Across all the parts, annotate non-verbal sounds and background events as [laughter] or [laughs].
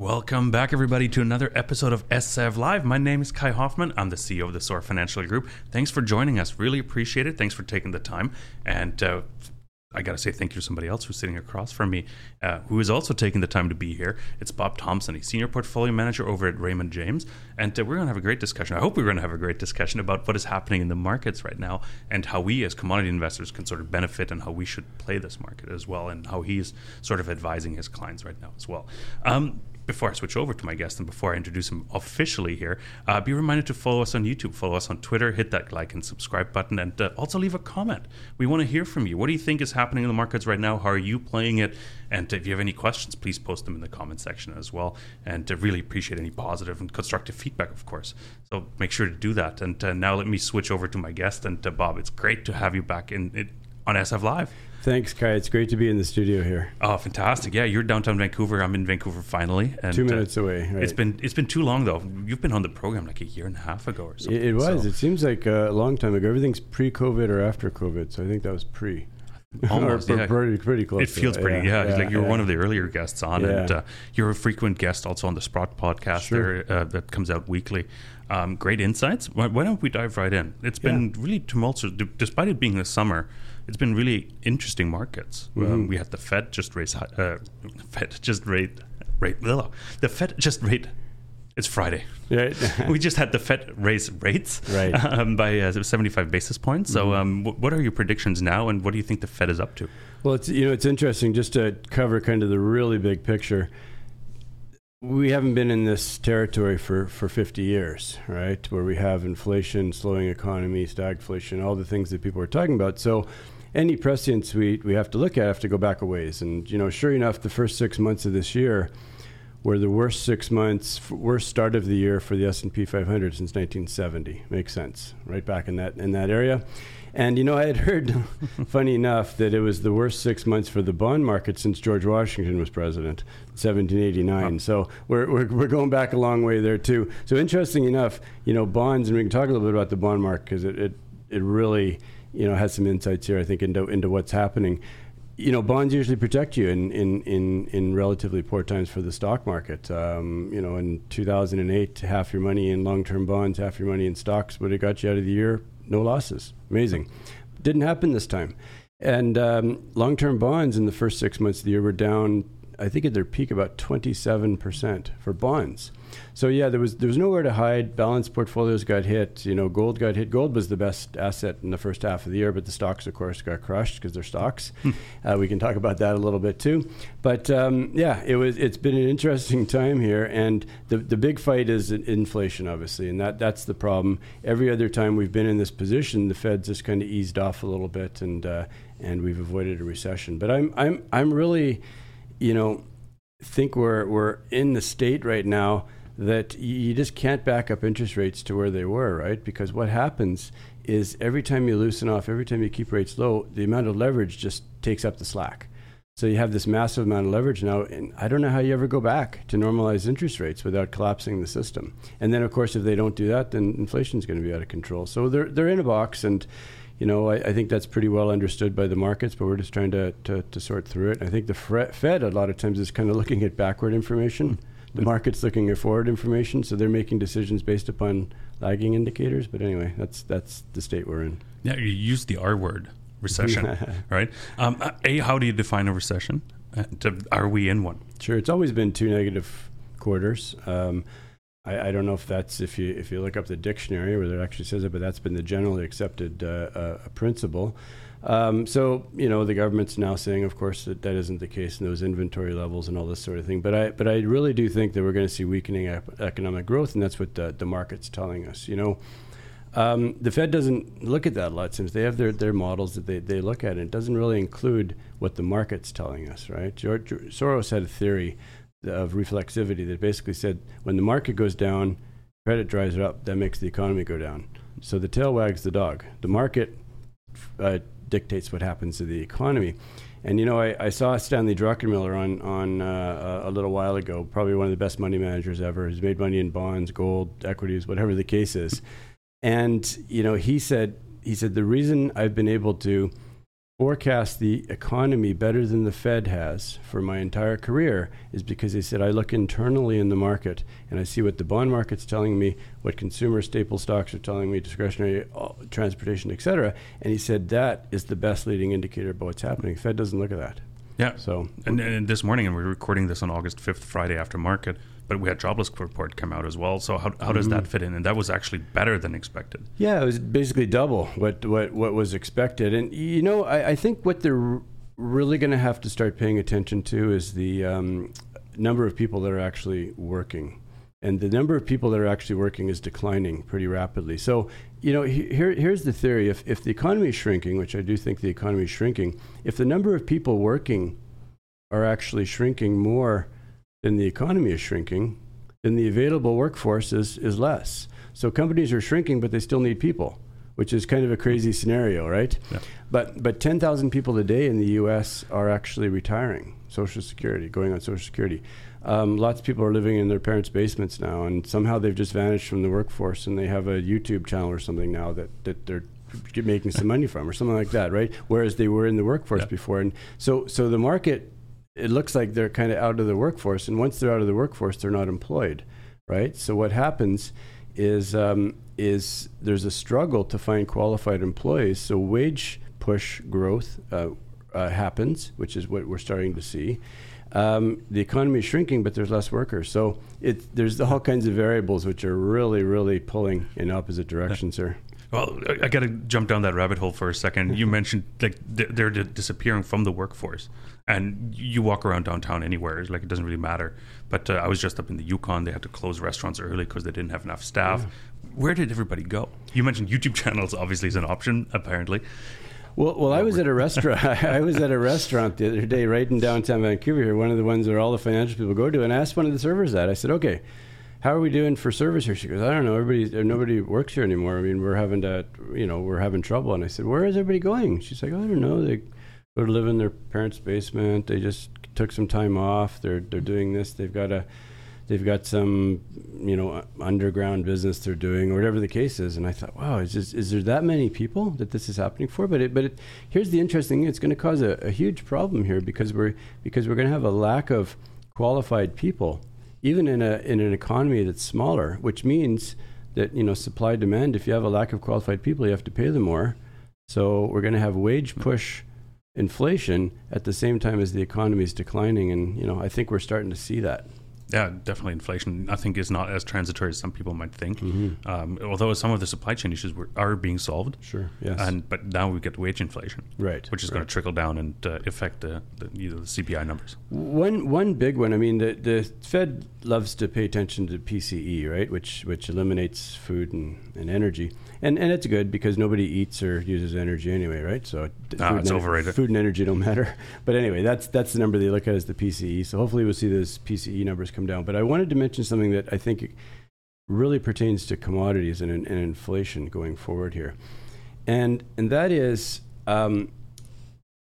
Welcome back, everybody, to another episode of SF Live. My name is Kai Hoffmann. I'm the CEO of the SOAR Financial Group. Thanks for joining us. Really appreciate it. Thanks for taking the time. And uh, I got to say thank you to somebody else who's sitting across from me, uh, who is also taking the time to be here. It's Bob Thompson. He's Senior Portfolio Manager over at Raymond James. And uh, we're going to have a great discussion. I hope we're going to have a great discussion about what is happening in the markets right now and how we, as commodity investors, can sort of benefit and how we should play this market as well, and how he's sort of advising his clients right now as well. Um, before I switch over to my guest and before I introduce him officially here, uh, be reminded to follow us on YouTube, follow us on Twitter, hit that like and subscribe button, and uh, also leave a comment. We want to hear from you. What do you think is happening in the markets right now? How are you playing it? And if you have any questions, please post them in the comment section as well. And uh, really appreciate any positive and constructive feedback, of course. So make sure to do that. And uh, now let me switch over to my guest. And uh, Bob, it's great to have you back in, in on SF Live. Thanks, Kai. It's great to be in the studio here. Oh, fantastic! Yeah, you're downtown Vancouver. I'm in Vancouver finally. And, Two minutes uh, away. Right. It's been it's been too long though. You've been on the program like a year and a half ago or something. It, was. So. It seems like a long time ago. Everything's pre-COVID or after COVID, so I think that was pre. [laughs] Almost, yeah. pretty, pretty close. It feels pretty, yeah. yeah, yeah like you're one of the earlier guests on, and uh, you're a frequent guest also on the Sprott podcast sure. there uh, that comes out weekly. Um, great insights. Why, why, don't we dive right in? It's been really tumultuous, despite it being the summer it's been really interesting markets. Mm-hmm. Um, we had the Fed just raise, uh, Fed just rate, rate, ugh, the Fed just rate. It's Friday. Right. [laughs] we just had the Fed raise rates right. [laughs] um, by uh, 75 basis points. So, mm-hmm. um, w- what are your predictions now, and what do you think the Fed is up to? Well, it's you know it's interesting just to cover kind of the really big picture we haven't been in this territory for, for 50 years, right? Where we have inflation, slowing economy, stagflation, all the things that people are talking about. So any precedents we, we have to look at have to go back a ways. And, you know, sure enough, the first six months of this year were the worst six months, worst start of the year for the S&P 500 since 1970. Makes sense, right back in that, in that area. And, you know, I had heard, [laughs] funny enough, that it was the worst six months for the bond market since George Washington was president, 1789. So we're, we're, we're going back a long way there, too. So interesting enough, you know, bonds, and we can talk a little bit about the bond market because it, it, it really – you know has some insights here. I think into into what's happening. You know, bonds usually protect you in in in, in relatively poor times for the stock market. Um, you know, in 2008, half your money in long-term bonds, half your money in stocks would have got you out of the year, no losses. Amazing. Didn't happen this time. And um, long-term bonds in the first six months of the year were down, I think, at their peak about 27% for bonds. So yeah, there was there was nowhere to hide. Balanced portfolios got hit. You know, gold got hit. Gold was the best asset in the first half of the year, but the stocks, of course, got crushed because they're stocks. Hmm. uh, we can talk about that a little bit too. But um, yeah, it was. It's been an interesting time here, and the the big fight is inflation, obviously, and that that's the problem. Every other time we've been in this position, the Fed's just kind of eased off a little bit, and uh, and we've avoided a recession. But I'm I'm I'm really, you know, think we're we're in the state right now that you just can't back up interest rates to where they were, right? Because what happens is every time you loosen off, every time you keep rates low, the amount of leverage just takes up the slack. So you have this massive amount of leverage now, and I don't know how you ever go back to normalize interest rates without collapsing the system. And then, of course, if they don't do that, then inflation is going to be out of control. So they're they're in a box, and you know I, I, think that's pretty well understood by the markets, but we're just trying to to, to sort through it. I think the Fed a lot of times is kind of looking at backward information the market's looking at forward information, so they're making decisions based upon lagging indicators. But anyway, that's that's the state we're in. Yeah, you use the R word, recession, [laughs] right? Um, a, how do you define a recession? Uh, to, are we in one? Sure, it's always been two negative quarters. Um, I, I, don't know if that's if you if you look up the dictionary where it actually says it, but that's been the generally accepted uh, uh, principle. Um, so you know the government's now saying, of course, that that isn't the case in those inventory levels and all this sort of thing. But I but I really do think that we're going to see weakening economic growth, and that's what the, the market's telling us. You know. Um, the Fed doesn't look at that a lot since they have their, their models that they, they look at. And it doesn't really include what the market's telling us, right? George Soros had a theory of reflexivity that basically said when the market goes down, credit dries up, that makes the economy go down. So the tail wags the dog. The market uh, dictates what happens to the economy. And you know, I, I saw Stanley Druckenmiller on on uh, a little while ago. Probably one of the best money managers ever. He's made money in bonds, gold, equities, whatever the case is. And you know, he said he said the reason I've been able to forecast the economy better than the Fed has for my entire career is because they said I look internally in the market and I see what the bond market's telling me, what consumer staple stocks are telling me, discretionary uh, transportation, et cetera. And he said that is the best leading indicator about what's happening. Fed doesn't look at that. Yeah. So And, and this morning, and we're recording this on August 5th, Friday after market, but we had jobless report come out as well. So how, how does that fit in? And that was actually better than expected. Yeah, it was basically double what what, what was expected. And you know, I, I think what they're really going to have to start paying attention to is the um, number of people that are actually working. And the number of people that are actually working is declining pretty rapidly. So, you know, he- here, here's the theory: if if the economy is shrinking, which I do think the economy is shrinking, if the number of people working are actually shrinking more than the economy is shrinking, then the available workforce is, is less. So companies are shrinking, but they still need people, which is kind of a crazy scenario, right? Yeah. But but 10,000 people a day in the U.S. are actually retiring Social Security, going on Social Security. Um, lots of people are living in their parents' basements now, and somehow they've just vanished from the workforce, and they have a YouTube channel or something now that, that they're making some money from, or something like that, right? Whereas they were in the workforce Yeah. before, and so so the market it looks like they're kind of out of the workforce, and once they're out of the workforce, they're not employed, right? So what happens is um, is there's a struggle to find qualified employees. So wage push growth uh, uh, happens, which is what we're starting to see. Um, the economy is shrinking, but there's less workers. So it, there's all kinds of variables which are really, really pulling in opposite directions here. Well, I, I got to jump down that rabbit hole for a second. You mentioned like they're, disappearing from the workforce, and you walk around downtown anywhere, like it doesn't really matter. But uh, I was just up in the Yukon; they had to close restaurants early because they didn't have enough staff. Where did everybody go? You mentioned YouTube channels, obviously, is an option. Apparently, Well, well, I was at a restaurant. [laughs] I was at a restaurant the other day, right in downtown Vancouver. Here, one of the ones where all the financial people go to, and I asked one of the servers that. I said, "Okay, how are we doing for service here?" She goes, "I don't know. Everybody, nobody works here anymore. I mean, we're having to, you know, we're having trouble." And I said, "Where is everybody going?" She's like, "I don't know. They go to live in their parents' basement. They just took some time off. They're they're doing this. They've got a." They've got some, you know, underground business they're doing, or whatever the case is. And I thought, wow, is is there that many people that this is happening for? But it, but it, here's the interesting thing: it's going to cause a, a huge problem here because we're because we're going to have a lack of qualified people, even in a in an economy that's smaller, which means that you know supply demand. If you have a lack of qualified people, you have to pay them more. So we're going to have wage push inflation at the same time as the economy is declining, and you know I think we're starting to see that. Yeah, definitely inflation. I think is not as transitory as some people might think. Mm-hmm. Um, although some of the supply chain issues were, are being solved, Sure. Yes. and but now we get wage inflation, right. which is going to trickle down and uh, affect the, the, you know, the CPI numbers. One one big one. I mean, the the Fed loves to pay attention to PCE, right? Which which eliminates food and, and energy, and and it's good because nobody eats or uses energy anyway, right? So Ah, food it's overrated. Food and energy don't [laughs] matter. But anyway, that's that's the number they look at as the PCE. So hopefully we'll see those PCE numbers come down. But I wanted to mention something that I think really pertains to commodities and, and inflation going forward here, and and that is. Um,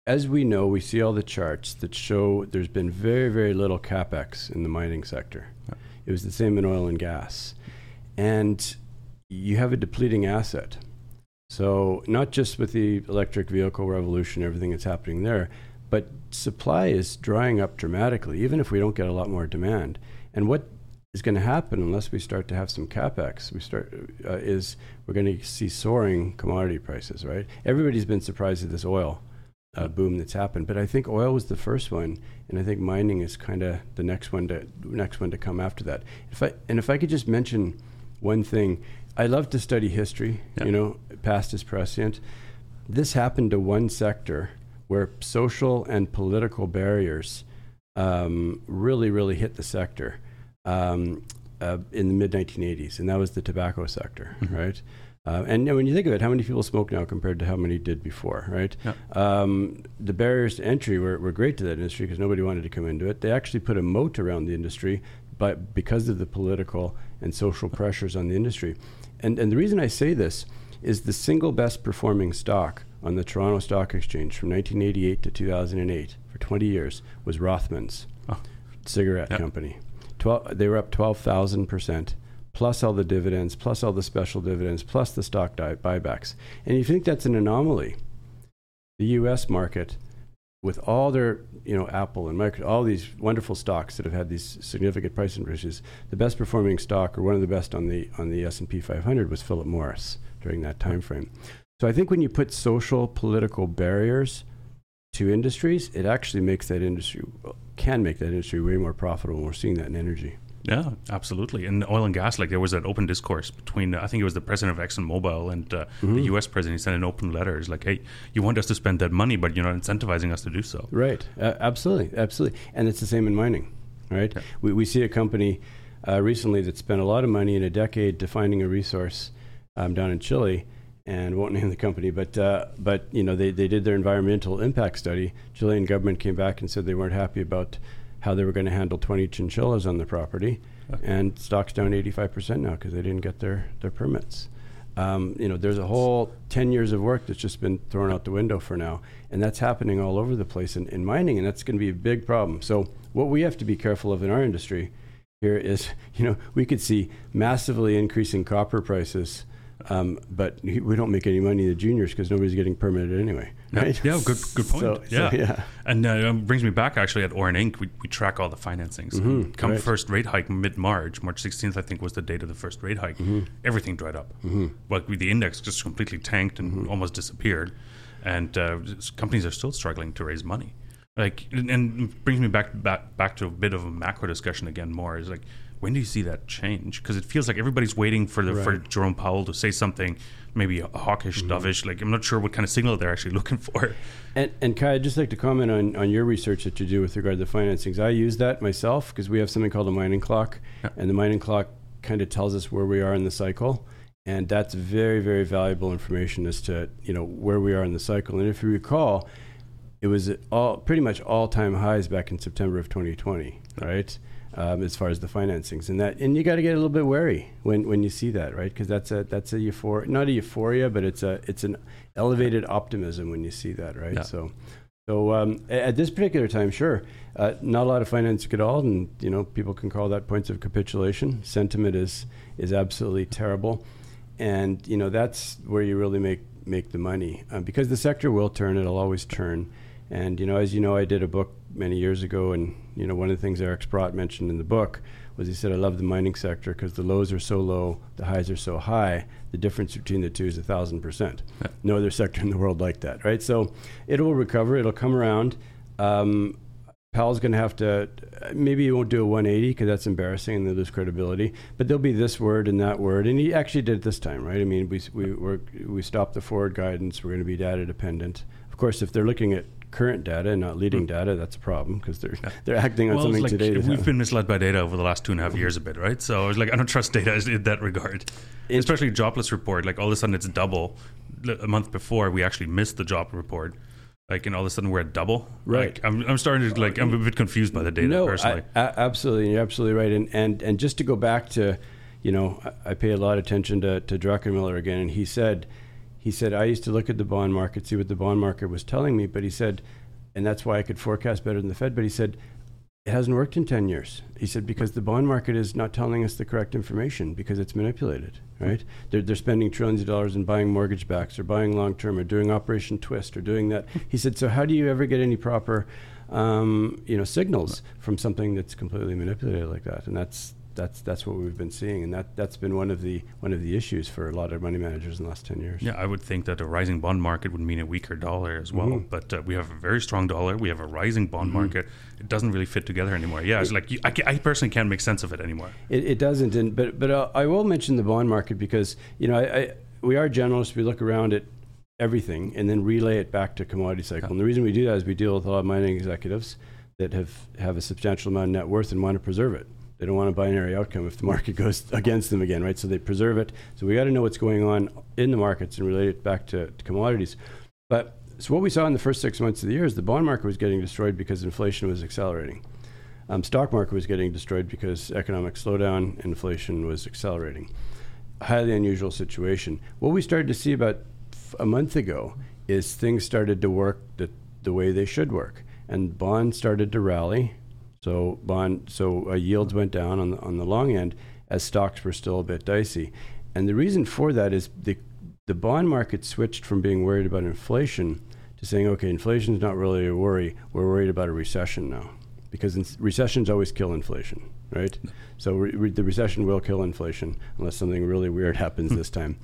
as we know, we see all the charts that show there's been very, very little capex in the mining sector. Yeah. It was the same in oil and gas. And you have a depleting asset. So, not just with the electric vehicle revolution, everything that's happening there, but supply is drying up dramatically, even if we don't get a lot more demand. And what is going to happen unless we start to have some capex? We start uh, is we're going to see soaring commodity prices, right? Everybody's been surprised at this oil uh, boom that's happened. But I think oil was the first one, and I think mining is kind of the next one to next one to come after that. If I and if I could just mention one thing, I love to study history. Yeah. You know, past is prescient. This happened to one sector where social and political barriers um, really, really hit the sector um, uh, in the mid 1980s, and that was the tobacco sector, Mhm. right? Uh, and when you think of it, how many people smoke now compared to how many did before, right? Yeah. Um, the barriers to entry were, were great to that industry because nobody wanted to come into it. They actually put a moat around the industry, but because of the political and social pressures on the industry. And, and the reason I say this is the single best performing stock on the Toronto Stock Exchange from 1988 to 2008 for 20 years was Rothmans, Oh. cigarette Yep. company. 12, they were up 12,000%, plus all the dividends, plus all the special dividends, plus the stock buybacks. And you think that's an anomaly. the U.S. market, with all their, you know, Apple and Microsoft, all these wonderful stocks that have had these significant price increases, the best performing stock or one of the best on the on the S and P 500 was Philip Morris during that time frame. So I think when you put social political barriers to industries, it actually makes that industry can make that industry way more profitable. We're seeing that in energy. Yeah, absolutely. In oil and gas, like there was an open discourse between, I think it was the president of ExxonMobil and uh, mm-hmm. the U.S. president. He sent an open letter. It's like, hey, you want us to spend that money, but you're not incentivizing us to do so. Right. Uh, absolutely. Absolutely. And it's the same in mining, right? Yeah. We, we see a company uh, recently that spent a lot of money in a decade defining a resource um, down in Chile and won't [laughs] name the company, but uh, but you know they, they did their environmental impact study. Chilean government came back and said they weren't happy about how they were going to handle 20 chinchillas on the property, okay. and stock's down 85% now because they didn't get their their permits. Um, you know, there's a whole 10 years of work that's just been thrown out the window for now, and that's happening all over the place in, in mining, and that's going to be a big problem. So what we have to be careful of in our industry here is, [laughs] you know, we could see massively increasing copper prices um, but we don't make any money in the juniors because nobody's getting permitted anyway. Right? Yeah, yeah good, good point. So, yeah. So, yeah. And uh, it brings me back actually at Oreninc We, we track all the financings. Mm-hmm, Come right. first rate hike mid March, March 16th, I think was the date of the first rate hike. Mm-hmm. Everything dried up. Mm-hmm. Like the index just completely tanked and mm-hmm. almost disappeared. And uh, companies are still struggling to raise money. Like, and brings me back, back back to a bit of a macro discussion again. More is like when do you see that change? Because it feels like everybody's waiting for the right. for Jerome Powell to say something, maybe hawkish, mm-hmm. dovish. Like I'm not sure what kind of signal they're actually [laughs] looking for. And, and Kai, I'd just like to comment on, on your research that you do with regard to the financings. I use that myself because we have something called a mining clock, yeah. and the mining clock kind of tells us where we are in the cycle. And that's very, very valuable information as to you know where we are in the cycle. And if you recall, it was all pretty much all time highs back in September of 2020, right? Um, as far as the financings and that and you got to get a little bit wary when, when you see that right because that's a that's a euphoria not a euphoria but it's a it's an elevated optimism when you see that right yeah. so so um, at this particular time sure uh, not a lot of financing at all and you know people can call that points of capitulation sentiment is is absolutely terrible and you know that's where you really make make the money um, because the sector will turn it'll always turn and you know as you know I did a book many years ago. And you know, one of the things Eric Sprott mentioned in the book was he said, "I love the mining sector because the lows are so low, the highs are so high. The difference between the two is a thousand percent. No other sector in the world like that, right? So it will recover. It'll come around." Um, Powell's going to have to, maybe he won't do a 180 because that's embarrassing and they lose credibility. But there'll be this word and that word, and he actually did it this time, right? I mean, we we we stopped the forward guidance. We're going to be data dependent. Of course, if they're looking at current data and not leading mm. data, that's a problem because they're they're acting on well, something like today. We've been misled by data over the last two and a half years a bit, right? So I was like, I don't trust data [laughs] in that regard. It, Especially jobless report, like all of a sudden it's double. A month before we actually missed the job report. Like, and all of a sudden we're at double. Right. Like, I'm, I'm starting to like I'm a bit confused by the data no, personally. I, I, absolutely, you're absolutely right. And and and just to go back to, you know, I, I pay a lot of attention to to Druckenmiller again, and he said he said, I used to look at the bond market, see what the bond market was telling me, but he said, and that's why I could forecast better than the Fed. But he said, it hasn't worked in 10 years. He said, because the bond market is not telling us the correct information because it's manipulated, right? They're, they're spending trillions of dollars in buying mortgage backs or buying long term or doing Operation Twist or doing that. He said, so how do you ever get any proper, um, you know, signals from something that's completely manipulated like that? And that's, that's that's what we've been seeing, and that that's been one of the one of the issues for a lot of money managers in the last ten years. Yeah, I would think that a rising bond market would mean a weaker dollar as well. Mm-hmm. But uh, we have a very strong dollar. We have a rising bond mm-hmm. market. It doesn't really fit together anymore. Yeah, it's like you, I, I, personally can't make sense of it anymore. It, it doesn't, and but but uh, I will mention the bond market because you know I, I, we are generalists. We look around at everything and then relay it back to commodity cycle. Yeah. And the reason we do that is we deal with a lot of mining executives that have have a substantial amount of net worth and want to preserve it. They don't want a binary outcome if the market [laughs] goes against them again, right? So they preserve it. So we got to know what's going on in the markets and relate it back to, to commodities. But so what we saw in the first six months of the year is the bond market was getting destroyed because inflation was accelerating. Um, stock market was getting destroyed because economic slowdown, inflation was accelerating. Highly unusual situation. What we started to see about a month ago is things started to work the, the way they should work, and bonds started to rally so bond, so uh, yields went down on the, on the long end as stocks were still a bit dicey, and the reason for that is the the bond market switched from being worried about inflation to saying, okay, inflation is not really a worry. We're worried about a recession now, because in, recessions always kill inflation, right? So re- re- the recession will kill inflation unless something really weird happens this [laughs] time.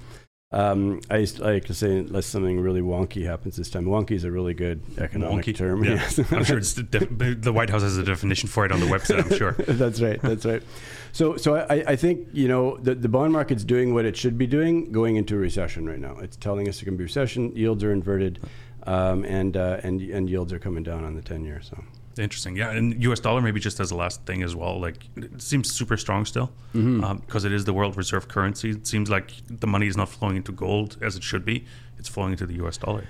Um, I, used, I like to say unless something really wonky happens this time. Wonky is a really good economic Wonky term. Yeah. Yes. I'm sure it's the, def- the White House has a definition for it on the website. I'm sure. [laughs] that's right. That's right. So, so I, I think you know the, the bond market's doing what it should be doing, going into a recession right now. It's telling us it's going to be recession. Yields are inverted, um, and uh, and and yields are coming down on the ten year. So. Interesting, yeah. And U.S. dollar, maybe just as a last thing as well. Like it seems super strong still because Mm-hmm. um, it is the world reserve currency. It seems like the money is not flowing into gold as it should be. It's flowing into the U.S. dollar.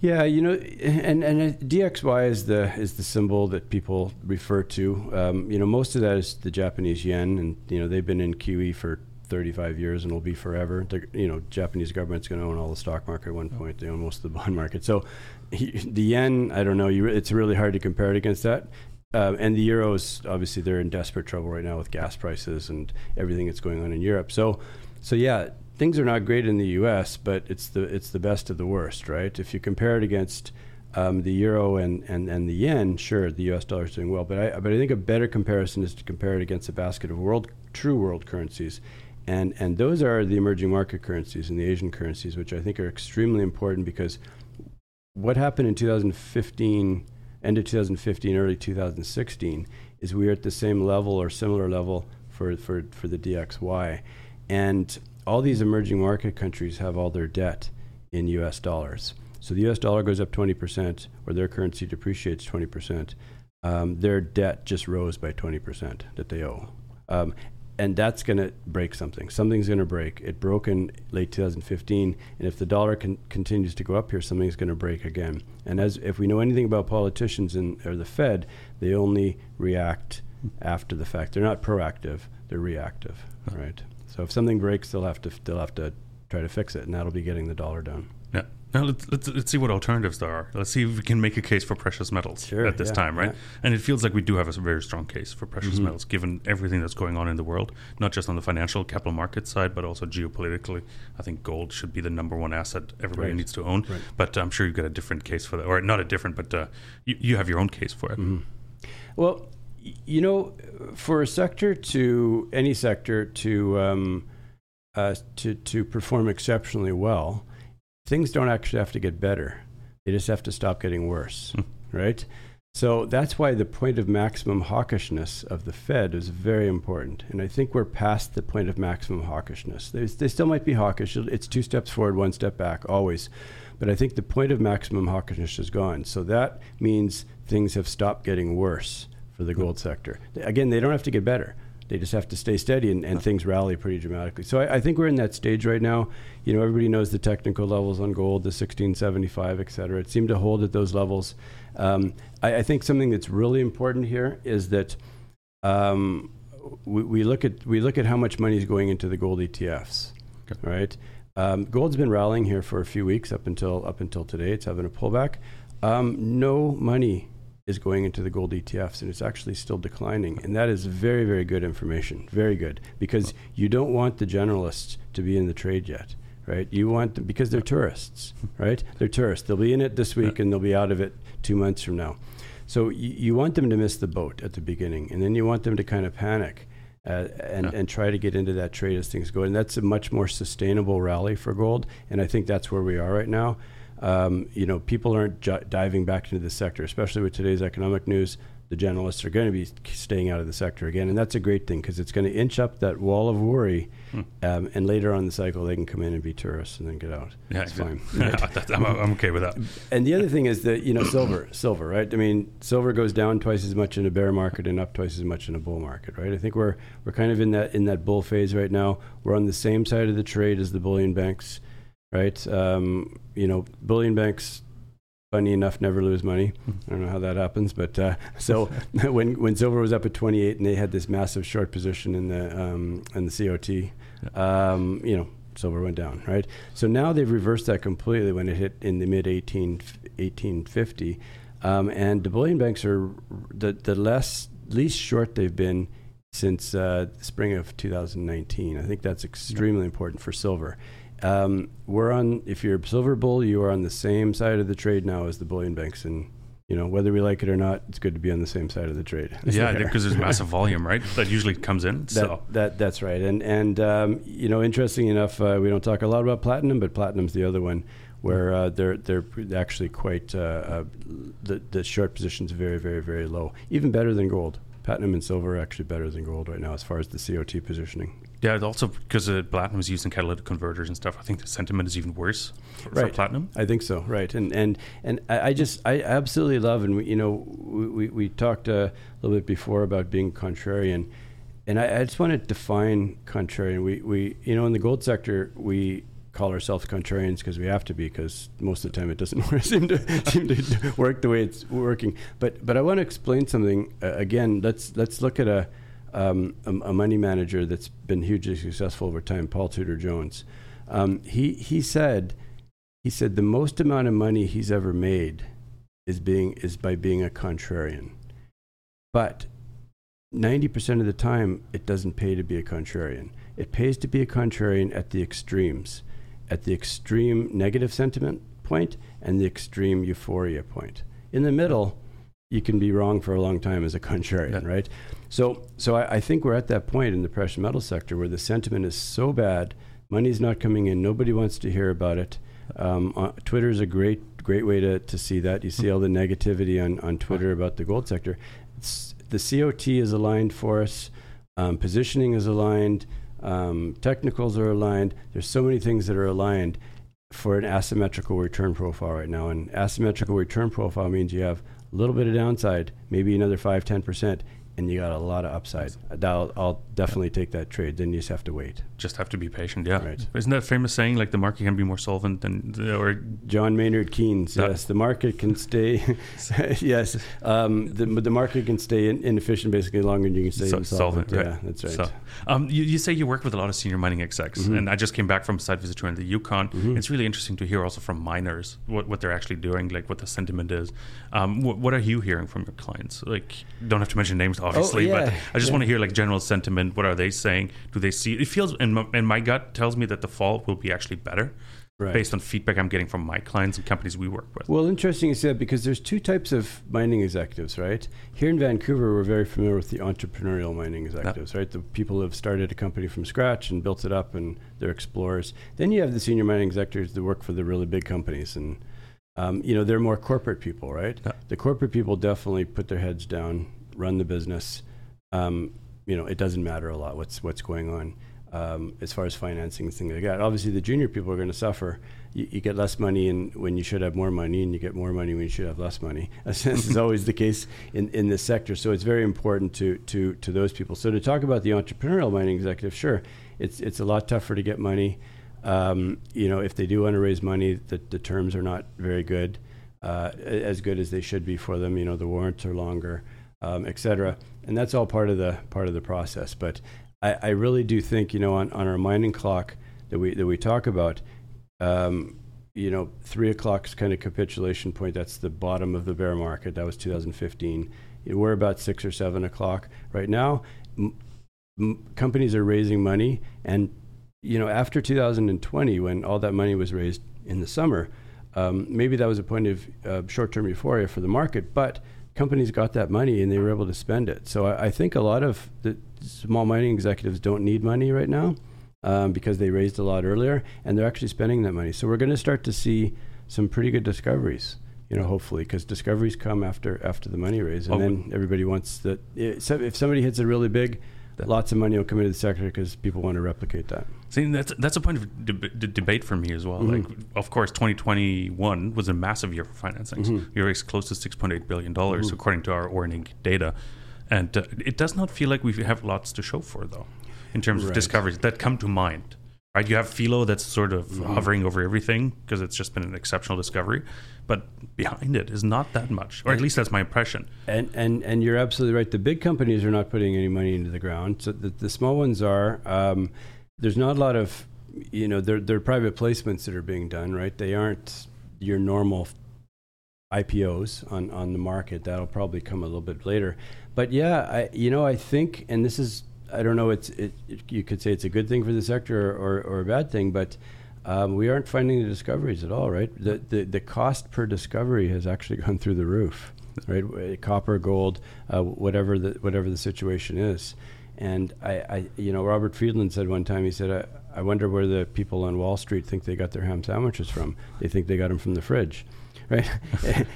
Yeah, you know, and and DXY is the is the symbol that people refer to. Um, you know, most of that is the Japanese yen, and you know they've been in QE for 35 years and will be forever. They're, you know, Japanese government's going to own all the stock market at one point. They own most of the [laughs] bond market. So he, the yen, I don't know. You, it's really hard to compare it against that. Uh, and the euros, obviously, they're in desperate trouble right now with gas prices and everything that's going on in Europe. So, so yeah, things are not great in the U.S., but it's the it's the best of the worst, right? If you compare it against um, the euro and, and, and the yen, sure, the U.S. dollar is doing well, but I but I think a better comparison is to compare it against a basket of world true world currencies, and and those are the emerging market currencies and the Asian currencies, which I think are extremely important because what happened in 2015, end of 2015, early 2016, is we are at the same level or similar level for for for the DXY, and all these emerging market countries have all their debt in U.S. dollars. So the U.S. dollar goes up 20%, or their currency depreciates 20%. Um, their debt just rose by 20% that they owe. Um, and that's going to break something. Something's going to break. It broke in late 2015, and if the dollar con- continues to go up here, something's going to break again. And as if we know anything about politicians and or the Fed, they only react after the fact. They're not proactive; they're reactive, right? So if something breaks, they'll have to they'll have to try to fix it, and that'll be getting the dollar down. Now let's, let's let's see what alternatives there are. Let's see if we can make a case for precious metals Sure, at this yeah, time, right? yeah. And it feels like we do have a very strong case for precious Mm-hmm. metals, given everything that's going on in the world, not just on the financial capital market side, but also geopolitically. I think gold should be the number one asset everybody Right. needs to own. Right. But I'm sure you've got a different case for that, or not a different, but uh, you, you have your own case for it. Mm-hmm. Well, you know, for a sector to any sector to um, uh, to to perform exceptionally well, things don't actually have to get better. They just have to stop getting worse, hmm. right? So that's why the point of maximum hawkishness of the Fed is very important. And I think we're past the point of maximum hawkishness. They, they still might be hawkish. It's two steps forward, one step back, always. But I think the point of maximum hawkishness is gone. So that means things have stopped getting worse for the gold sector. Again, they don't have to get better. They just have to stay steady and, and things rally pretty dramatically. So I, I think we're in that stage right now. You know, everybody knows the technical levels on gold, the 1675, et cetera. It seemed to hold at those levels. Um, I, I think something that's really important here is that um, we, we look at we look at how much money is going into the gold ETFs, Okay. right? Um, gold's been rallying here for a few weeks up until up until today. It's having a pullback. Um, no money is going into the gold ETFs, and it's actually still declining. And that is very very good information. Very good because you don't want the generalists to be in the trade yet. Right, you want them because they're tourists, right? They're tourists. They'll be in it this week and they'll be out of it two months from now. So you, you want them to miss the boat at the beginning, and then you want them to kind of panic uh, and, Yeah. and try to get into that trade as things go. And that's a much more sustainable rally for gold. And I think that's where we are right now. Um, you know, people aren't j- diving back into the sector, especially with today's economic news. The generalists are going to be staying out of the sector again, and that's a great thing because it's going to inch up that wall of worry. Um, and later on in the cycle, they can come in and be tourists and then get out. Yeah, it's fine. [laughs] That's- I'm, I'm okay with that. And the other thing is that you know silver, silver, right? I mean, silver goes down twice as much in a bear market and up twice as much in a bull market, right? I think we're we're kind of in that in that bull phase right now. We're on the same side of the trade as the bullion banks, right? Um, you know, bullion banks, funny enough, never lose money. I don't know how that happens, but uh, [laughs] so [laughs] when when silver was up at 28 and they had this massive short position in the um, in the COT, um, you know, silver went down, right? So now they've reversed that completely when it hit in the mid 18, 1850. Um, and the bullion banks are the, the less least short they've been since uh, the spring of 2019. I think that's extremely important for silver. Um, we're on. If you're a silver bull, you are on the same side of the trade now as the bullion banks, and you know whether we like it or not, it's good to be on the same side of the trade. Yeah, because [laughs] there's massive volume, right? That usually comes in. That, so that that's right, and and um, you know, interesting enough, uh, we don't talk a lot about platinum, but platinum's the other one where uh, they're they're actually quite uh, uh, the the short position's very very very low, even better than gold. Platinum and silver are actually better than gold right now as far as the COT positioning. Yeah, also because uh, platinum is used in catalytic converters and stuff. I think the sentiment is even worse for, right. for platinum. I think so. Right, and and and I, just I absolutely love, and we, you know, we we talked uh, a little bit before about being contrarian, and I, I just want to define contrarian. We we you know in the gold sector we call ourselves contrarians because we have to be because most of the time it doesn't [laughs] seem to seem to work the way it's working. But but I want to explain something uh, again. Let's let's look at a um, a, a, money manager that's been hugely successful over time, Paul Tudor Jones. Um, he he said he said the most amount of money he's ever made is being is by being a contrarian, but ninety percent of the time it doesn't pay to be a contrarian. It pays to be a contrarian at the extremes, at the extreme negative sentiment point and the extreme euphoria point. In the middle, you can be wrong for a long time as a contrarian, yeah. right? So, so I, I, think we're at that point in the precious metal sector where the sentiment is so bad, money's not coming in, nobody wants to hear about it. Um, uh, Twitter is a great, great way to, to see that. You see all the negativity on, on Twitter about the gold sector. It's, the COT is aligned for us, um, positioning is aligned, um, technicals are aligned. There's so many things that are aligned for an asymmetrical return profile right now. And asymmetrical return profile means you have a little bit of downside, maybe another 5 10%, and you got a lot of upside. I'll, I'll definitely take that trade. Then you just have to wait. Just have to be patient. Yeah. Right. Isn't that famous saying like the market can be more solvent than or John Maynard Keynes? That, yes, the market can stay. [laughs] [laughs] yes, um, the, the market can stay in, inefficient basically longer than you can stay so. Solvent, right. Yeah, that's right. So, um, you, you, say you work with a lot of senior mining execs, mm-hmm. and I just came back from a site visit to the Yukon. Mm-hmm. It's really interesting to hear also from miners what, what they're actually doing, like what the sentiment is. Um, what, what, are you hearing from your clients? Like, don't have to mention names, obviously, oh, yeah. but I just yeah. want to hear like general sentiment. What are they saying? Do they see? It feels, and my, and my gut tells me that the fall will be actually better. Right. Based on feedback I'm getting from my clients and companies we work with. Well, interesting you said because there's two types of mining executives, right? Here in Vancouver, we're very familiar with the entrepreneurial mining executives, right? The people who have started a company from scratch and built it up, and they're explorers. Then you have the senior mining executives that work for the really big companies, and um, you know they're more corporate people, right? Yeah. The corporate people definitely put their heads down, run the business, um, you know, it doesn't matter a lot what's what's going on um, as far as financing and things like that. Obviously, the junior people are going to suffer. You, you, get less money in, when you should have more money, and you get more money when you should have less money. [laughs] this is always the case in, in this sector. So it's very important to, to, to those people. So to talk about the entrepreneurial mining executive, sure, it's, it's a lot tougher to get money. Um, you know, if they do want to raise money, the, the terms are not very good, uh, as good as they should be for them. You know, the warrants are longer, um, et cetera and that's all part of the part of the process. But I, I really do think you know on, on our mining clock that we that we talk about. Um, you know, three o'clock's kind of capitulation point. That's the bottom of the bear market. That was 2015. We're about six or seven o'clock right now. M- m- companies are raising money, and you know, after 2020, when all that money was raised in the summer, um, maybe that was a point of uh, short-term euphoria for the market. But companies got that money and they were able to spend it. So I, I think a lot of the small mining executives don't need money right now um, because they raised a lot earlier and they're actually spending that money. So we're going to start to see some pretty good discoveries. You know, hopefully, because discoveries come after after the money raise, and then everybody wants that. If somebody hits a really big that. Lots of money will come into the sector because people want to replicate that. See, that's that's a point of deb- debate for me as well. Mm-hmm. Like, of course, 2021 was a massive year for financing. Mm-hmm. We raised close to 6.8 billion dollars, mm-hmm. according to our Oreninc data, and uh, it does not feel like we have lots to show for though, in terms right. of discoveries that come to mind right? You have Filo that's sort of mm-hmm. hovering over everything because it's just been an exceptional discovery, but behind it is not that much, or at least that's my impression. And and and you're absolutely right. The big companies are not putting any money into the ground. So the, the small ones are. Um, there's not a lot of, you know, they're they're private placements that are being done, right? They aren't your normal IPOs on on the market. That'll probably come a little bit later. But yeah, I you know I think, and this is I don't know. It's it, it, you could say it's a good thing for the sector or, or, or a bad thing, but um, we aren't finding the discoveries at all, right? The, the, the cost per discovery has actually [laughs] gone through the roof, right? Copper, gold, uh, whatever the whatever the situation is. And I, I, you know, Robert Friedland said one time, he said, I, I wonder where the people on Wall Street think they got their ham sandwiches from. They think they got them from the fridge, [laughs] right? [laughs]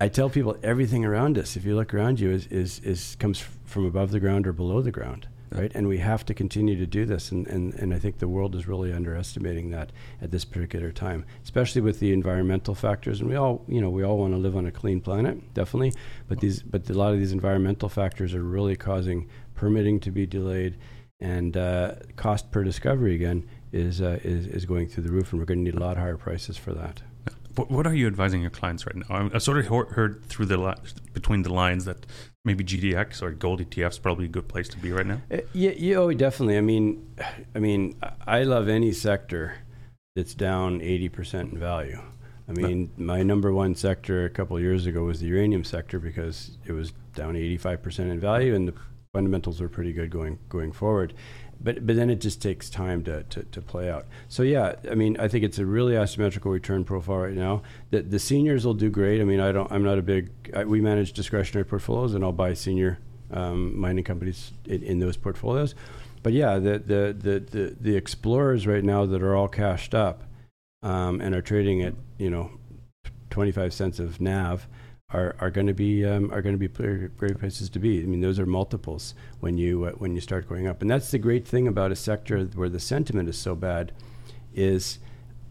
I tell people everything around us, if you look around you, is, is, is comes from above the ground or below the ground right? And we have to continue to do this, and, and, and I think the world is really underestimating that at this particular time, especially with the environmental factors. And we all, you know, we all want to live on a clean planet, definitely, but these, but a lot of these environmental factors are really causing permitting to be delayed, and uh, cost per discovery again is, uh, is is going through the roof, and we're going to need a lot higher prices for that. What are you advising your clients right now? I sort of heard through the li- between the lines that maybe GDX or gold ETF is probably a good place to be right now. Uh, yeah, yeah, oh, definitely. I mean, I mean, I love any sector that's down eighty percent in value. I mean, my number one sector a couple years ago was the uranium sector because it was down eighty five percent in value, and the fundamentals are pretty good going going forward but but then it just takes time to, to, to, play out. So yeah, I mean, I think it's a really asymmetrical return profile right now. The the seniors will do great. I mean, I don't. I'm not a big. I, we manage discretionary portfolios, and I'll buy senior um, mining companies in, in, those portfolios. But yeah, the, the the, the the explorers right now that are all cashed up um, and are trading at you know 25 cents of NAV are, are going to be um, are going to be great places to be. I mean, those are multiples when you uh, when you start going up, and that's the great thing about a sector where the sentiment is so bad, is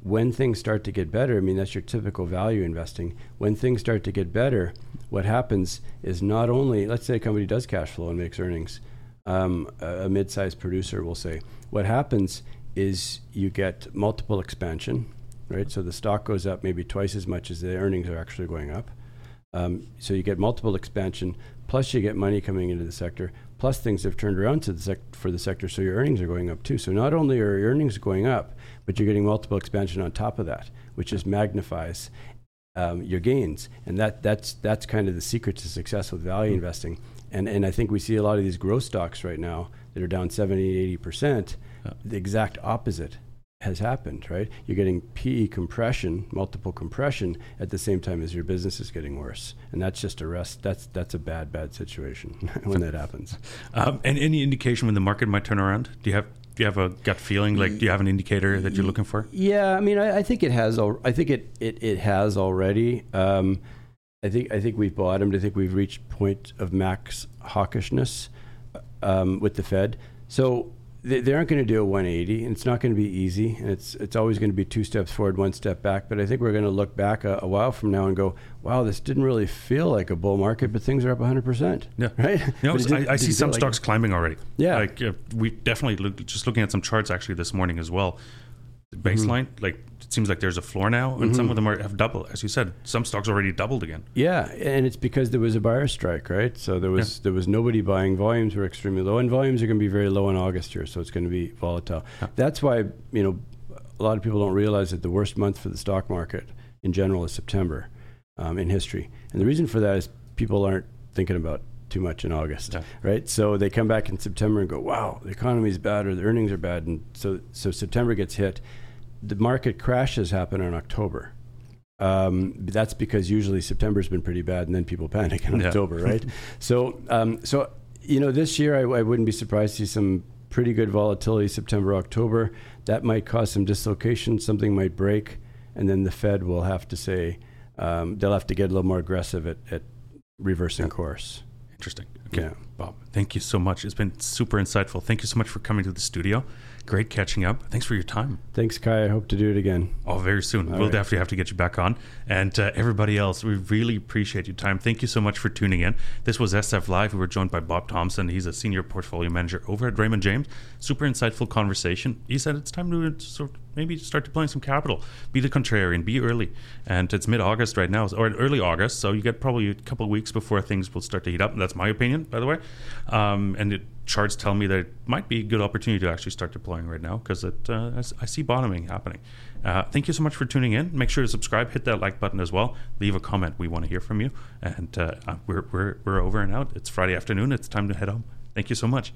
when things start to get better. I mean, that's your typical value investing. When things start to get better, what happens is not only let's say a company does cash flow and makes earnings, um, a, a mid-sized producer will say what happens is you get multiple expansion, right? So the stock goes up maybe twice as much as the earnings are actually going up um, so you get multiple expansion, plus you get money coming into the sector, plus things have turned around to the sec- for the sector, so your earnings are going up too. So not only are your earnings going up, but you're getting multiple expansion on top of that, which just magnifies um, your gains. And that, that's, that's kind of the secret to success with value mm-hmm. investing. And, and I think we see a lot of these growth stocks right now that are down 70, 80%, yeah. the exact opposite has happened, right? You're getting PE compression, multiple compression at the same time as your business is getting worse, and that's just a rest. That's that's a bad bad situation [laughs] when that happens. Um, and any indication when the market might turn around? Do you have do you have a gut feeling? Like, do you have an indicator that you're looking for? Yeah, I mean, I, I think it has. Al- I think it it, it has already. Um, I think I think we've bottomed. I think we've reached point of max hawkishness um, with the Fed. So they, they aren't going to do a 180, and it's not going to be easy, and it's it's always going to be two steps forward, one step back. But I think we're going to look back a, a, while from now and go, "Wow, this didn't really feel like a bull market, but things are up 100 percent." Yeah, [laughs] right. You know, did, I, I see some stocks like climbing already. Yeah, like uh, we definitely look, just looking at some charts actually this morning as well. The baseline, mm-hmm. like it seems like there's a floor now, and mm-hmm. some of them are, have doubled. As you said, some stocks already doubled again. Yeah, and it's because there was a buyer strike, right? So there was yeah. there was nobody buying. Volumes were extremely low, and volumes are going to be very low in August here, so it's going to be volatile. Yeah. That's why you know a lot of people don't realize that the worst month for the stock market in general is September um, in history, and the reason for that is people aren't thinking about too much in August, yeah. right? So they come back in September and go, "Wow, the economy is bad or the earnings are bad," and so so September gets hit the market crashes happen in October. Um, that's because usually September's been pretty bad, and then people panic in yeah. October, right? [laughs] so, um, so you know, this year I, I, wouldn't be surprised to see some pretty good volatility September, October. That might cause some dislocation. Something might break, and then the Fed will have to say um, they'll have to get a little more aggressive at, at reversing yeah. course. Interesting. Okay, yeah. Bob, thank you so much. It's been super insightful. Thank you so much for coming to the studio. Great catching up. Thanks for your time. Thanks, Kai. I hope to do it again. Oh, very soon. All we'll right. definitely have to get you back on. And uh, everybody else, we really appreciate your time. Thank you so much for tuning in. This was SF Live. We were joined by Bob Thompson. He's a senior portfolio manager over at Raymond James. Super insightful conversation. He said it's time to sort of maybe start deploying some capital. Be the contrarian. Be early. And it's mid-August right now, or early August. So you get probably a couple of weeks before things will start to heat up. That's my opinion, by the way. Um, and it charts tell me that it might be a good opportunity to actually start deploying right now because it uh, I see bottoming happening. Uh, thank you so much for tuning in. Make sure to subscribe, hit that like button as well. Leave a comment. We want to hear from you. And uh, we're, we're, we're over and out. It's Friday afternoon. It's time to head home. Thank you so much.